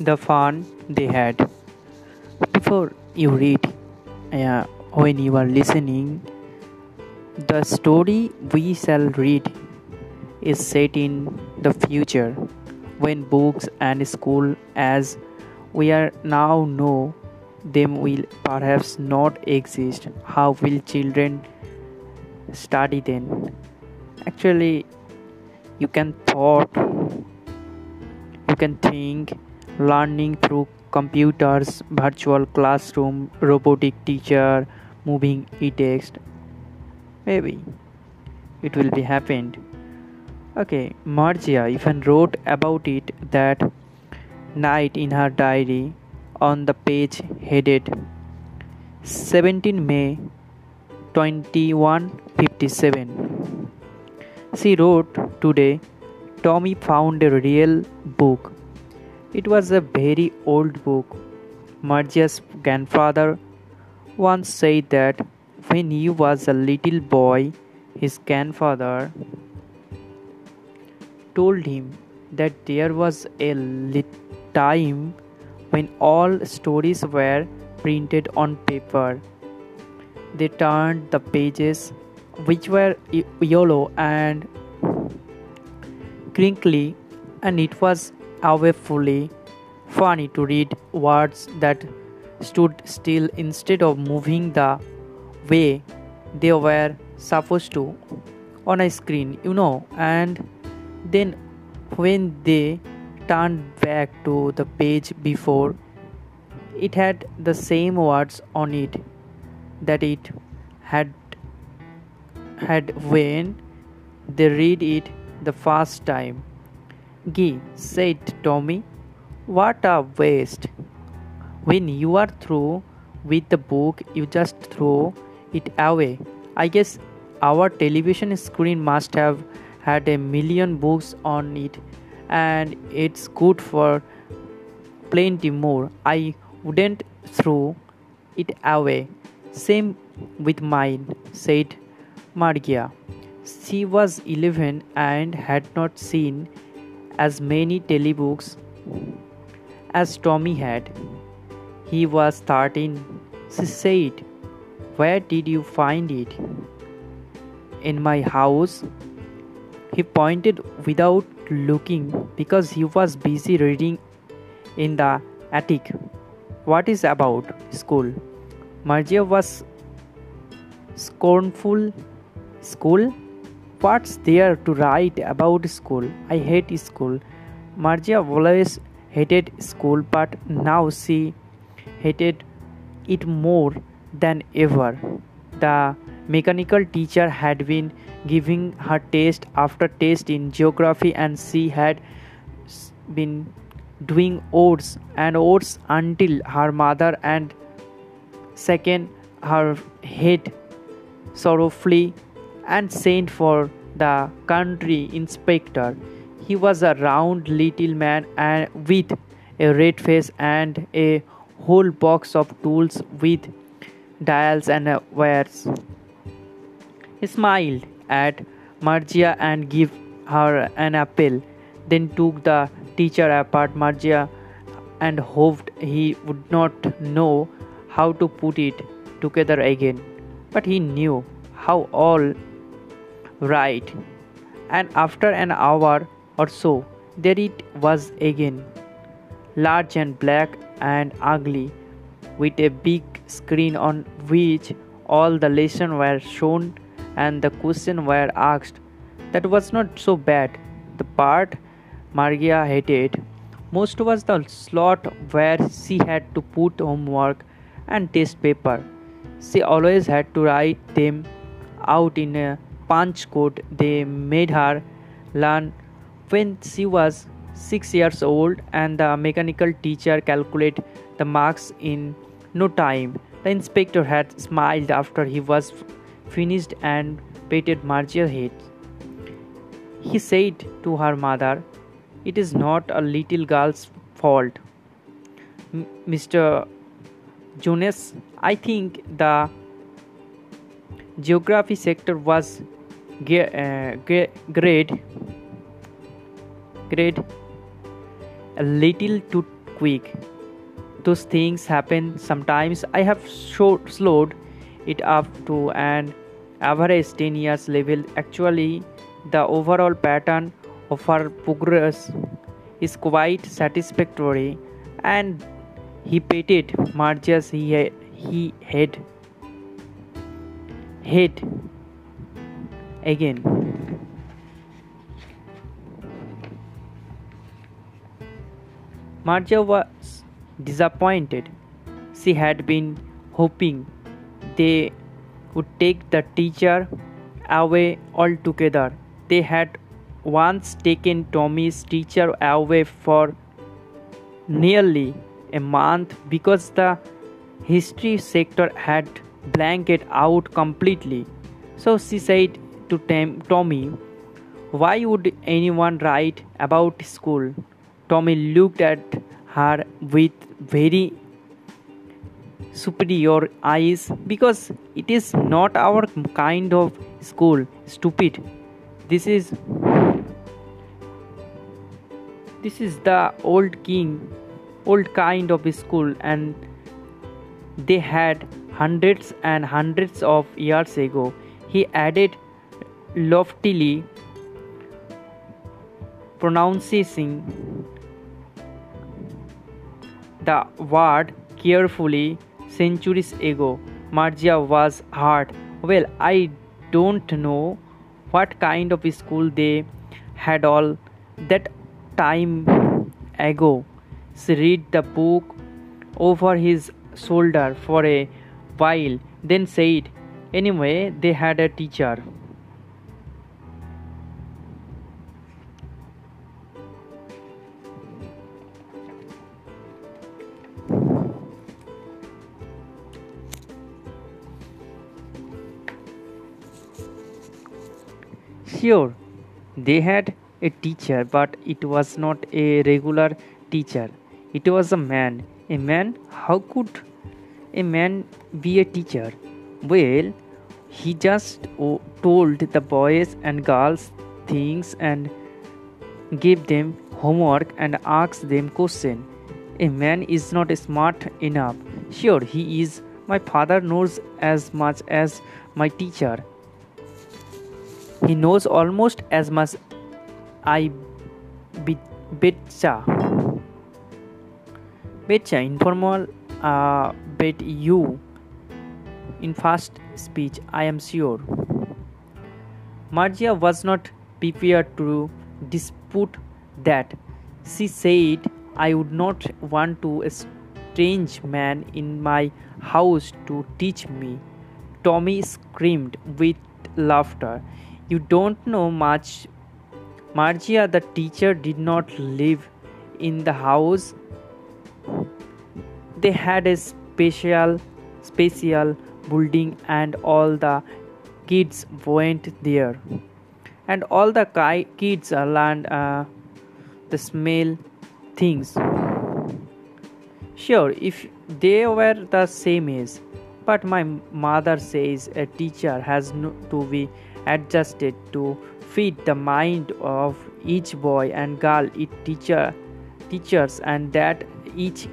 the fun they had. Before you read, uh, when you are listening, the story we shall read is set in the future when books and school as we are now know them will perhaps not exist. How will children study then? Actually, you can thought, you can think, learning through computers, virtual classroom, robotic teacher, moving e-text. Maybe it will be happened. Okay, Margia even wrote about it that night in her diary on the page headed 17 May 2157. She wrote today Tommy found a real book. It was a very old book. Margia's grandfather once said that when he was a little boy, his grandfather told him that there was a time when all stories were printed on paper. They turned the pages, which were yellow and crinkly, and it was awfully funny to read words that stood still instead of moving the way they were supposed to on a screen, you know. And then when they turned back to the page before, it had the same words on it that it had had when they read it the first time. Gee, said Tommy, what a waste. When you are through with the book, you just throw it away. I guess our television screen must have had a million books on it and it's good for plenty more. I wouldn't throw it away. Same with mine, said Margia. She was 11 and had not seen as many telebooks as Tommy had. He was 13. She said, Where did you find it? In my house. He pointed without looking because he was busy reading in the attic. What is about school? Margia was scornful. School? What's there to write about school? I hate school. Margia always hated school, but now she hated it more than ever. The mechanical teacher had been giving her test after test in geography and she had been doing oats and oats until her mother and second her head sorrowfully and sent for the country inspector. He was a round little man and with a red face and a whole box of tools with dials and wires. He smiled at Margia and gave her an apple, then took the teacher apart Margia and hoped he would not know how to put it together again. But he knew how all right. And after an hour or so, there it was again, large and black and ugly, with a big screen on which all the lessons were shown and the question were asked. That was not so bad. The part Margia hated most was the slot where she had to put homework and test paper. She always had to write them out in a punch code they made her learn when she was 6 years old and the mechanical teacher calculated the marks in no time. The inspector had smiled after he was finished and patted Margia's head. He said to her mother, It is not a little girl's fault. M- Mr. Jonas, I think the geography sector was Uh, grade grade a little too quick. Those things happen sometimes. I have short, slowed it up to an average 10 years level. Actually, the overall pattern of our progress is quite satisfactory and he petted Marcia's he, he head again. Marcia was disappointed. She had been hoping they would take the teacher away altogether. They had once taken Tommy's teacher away for nearly a month because the history sector had blanked out completely. So she said to Tommy, Why would anyone write about school? Tommy looked at her with very superior eyes because it is not our kind of school. Stupid. This is this is the old king old kind of school and they had hundreds and hundreds of years ago he added loftily pronouncing the word carefully centuries ago. Marcia was hurt. Well, I don't know what kind of school they had all that time ago. She read the book over his shoulder for a while, then said, Anyway, they had a teacher. Sure, they had a teacher, but it was not a regular teacher. It was a man. A man? How could a man be a teacher? Well, he just oh, told the boys and girls things and gave them homework and asked them questions. A man is not smart enough. Sure, he is. My father knows as much as my teacher. He knows almost as much I betcha. Betcha informal uh, bet you in fast speech I am sure. Marcia was not prepared to dispute that. She said I would not want to a strange man in my house to teach me. Tommy screamed with laughter. You don't know much. Marcia, the teacher, did not live in the house. They had a special, special building, and all the kids went there. And all the kids learned uh, the smell things. Sure, if they were the same age, but my mother says a teacher has no, to be adjusted to fit the mind of each boy and girl it teacher teachers and that each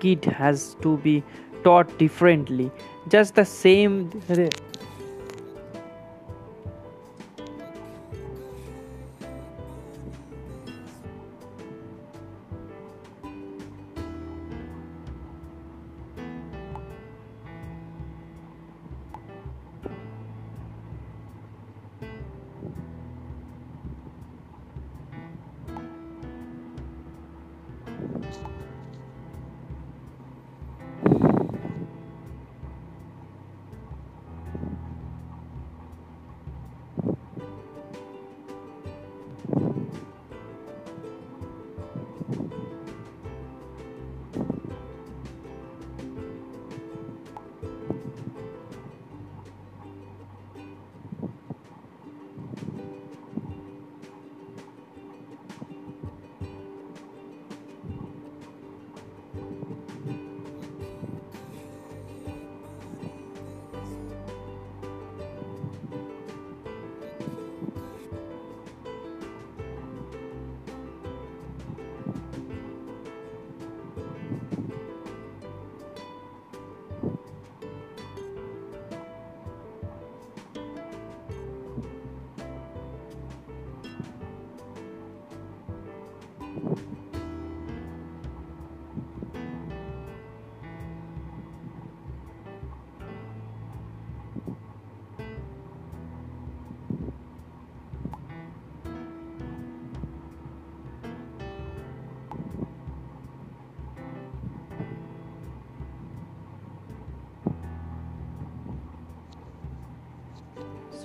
kid has to be taught differently. Just the same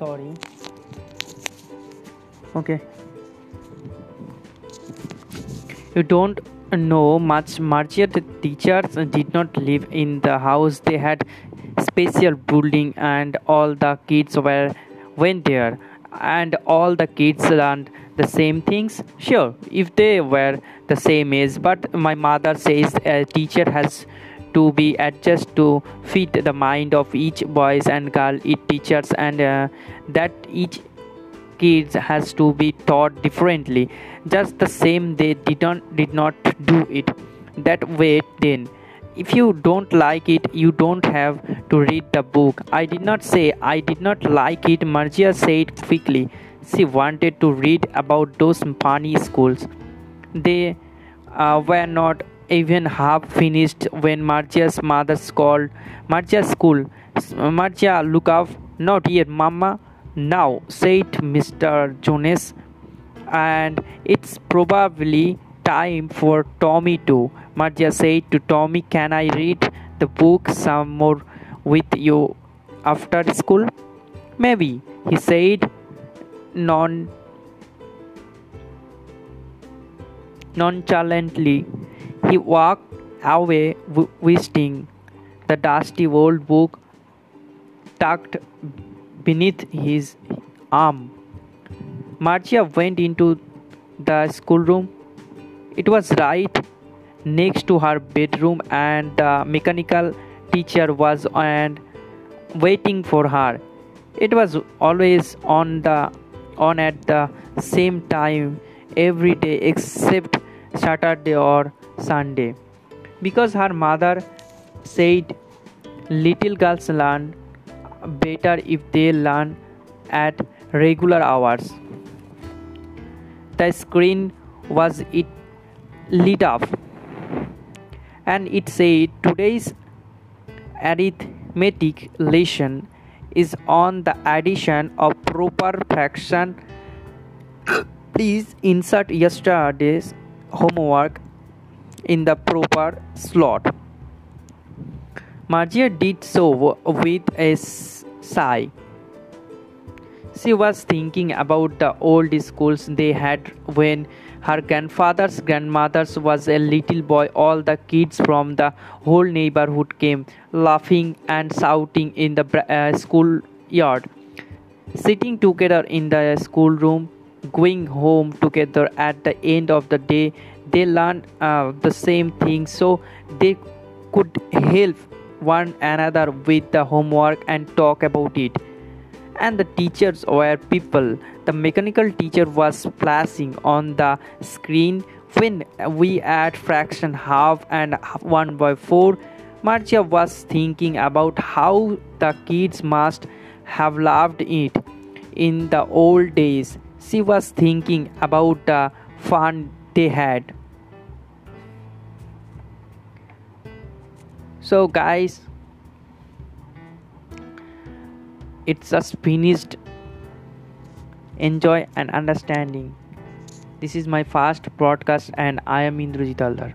sorry. Okay. You don't know much. Marcia the teachers did not live in the house. They had special building and all the kids were went there. And all the kids learned the same things? Sure if they were the same age. But my mother says a teacher has to be adjusted to fit the mind of each boys and girl it teachers and uh, that each kids has to be taught differently. Just the same they did not did not do it that way then. If you don't like it you don't have to read the book. I did not say i did not like it. Margia said quickly she wanted to read about those funny schools. They uh, were not even half finished when margia's mother called margia school margia look up not yet mama now said mr jonas and it's probably time for Tommy too. Margia said to Tommy, Can I read the book some more with you after school? Maybe, he said non nonchalantly. He walked away, wishing the dusty old book tucked beneath his arm. Marcia went into the schoolroom it was right next to her bedroom and the mechanical teacher was and waiting for her. It was always on the on at the same time every day except Saturday or Sunday. Because her mother said little girls learn better if they learn at regular hours. The screen was it lit up and it said today's arithmetic lesson is on the addition of proper fraction please insert yesterday's homework in the proper slot margia did so with a sigh she was thinking about the old schools they had when her grandfather's grandmother's was a little boy. All the kids from the whole neighborhood came laughing and shouting in the uh, schoolyard. Sitting together in the schoolroom, going home together at the end of the day, they learned uh, the same thing so they could help one another with the homework and talk about it and the teachers were people. The mechanical teacher was flashing on the screen when we add fraction half and 1 by 4. Marcia was thinking about how the kids must have loved it in the old days. She was thinking about the fun they had. So, guys, it's just finished enjoy and understanding. This is my first broadcast and i am indrajit aldar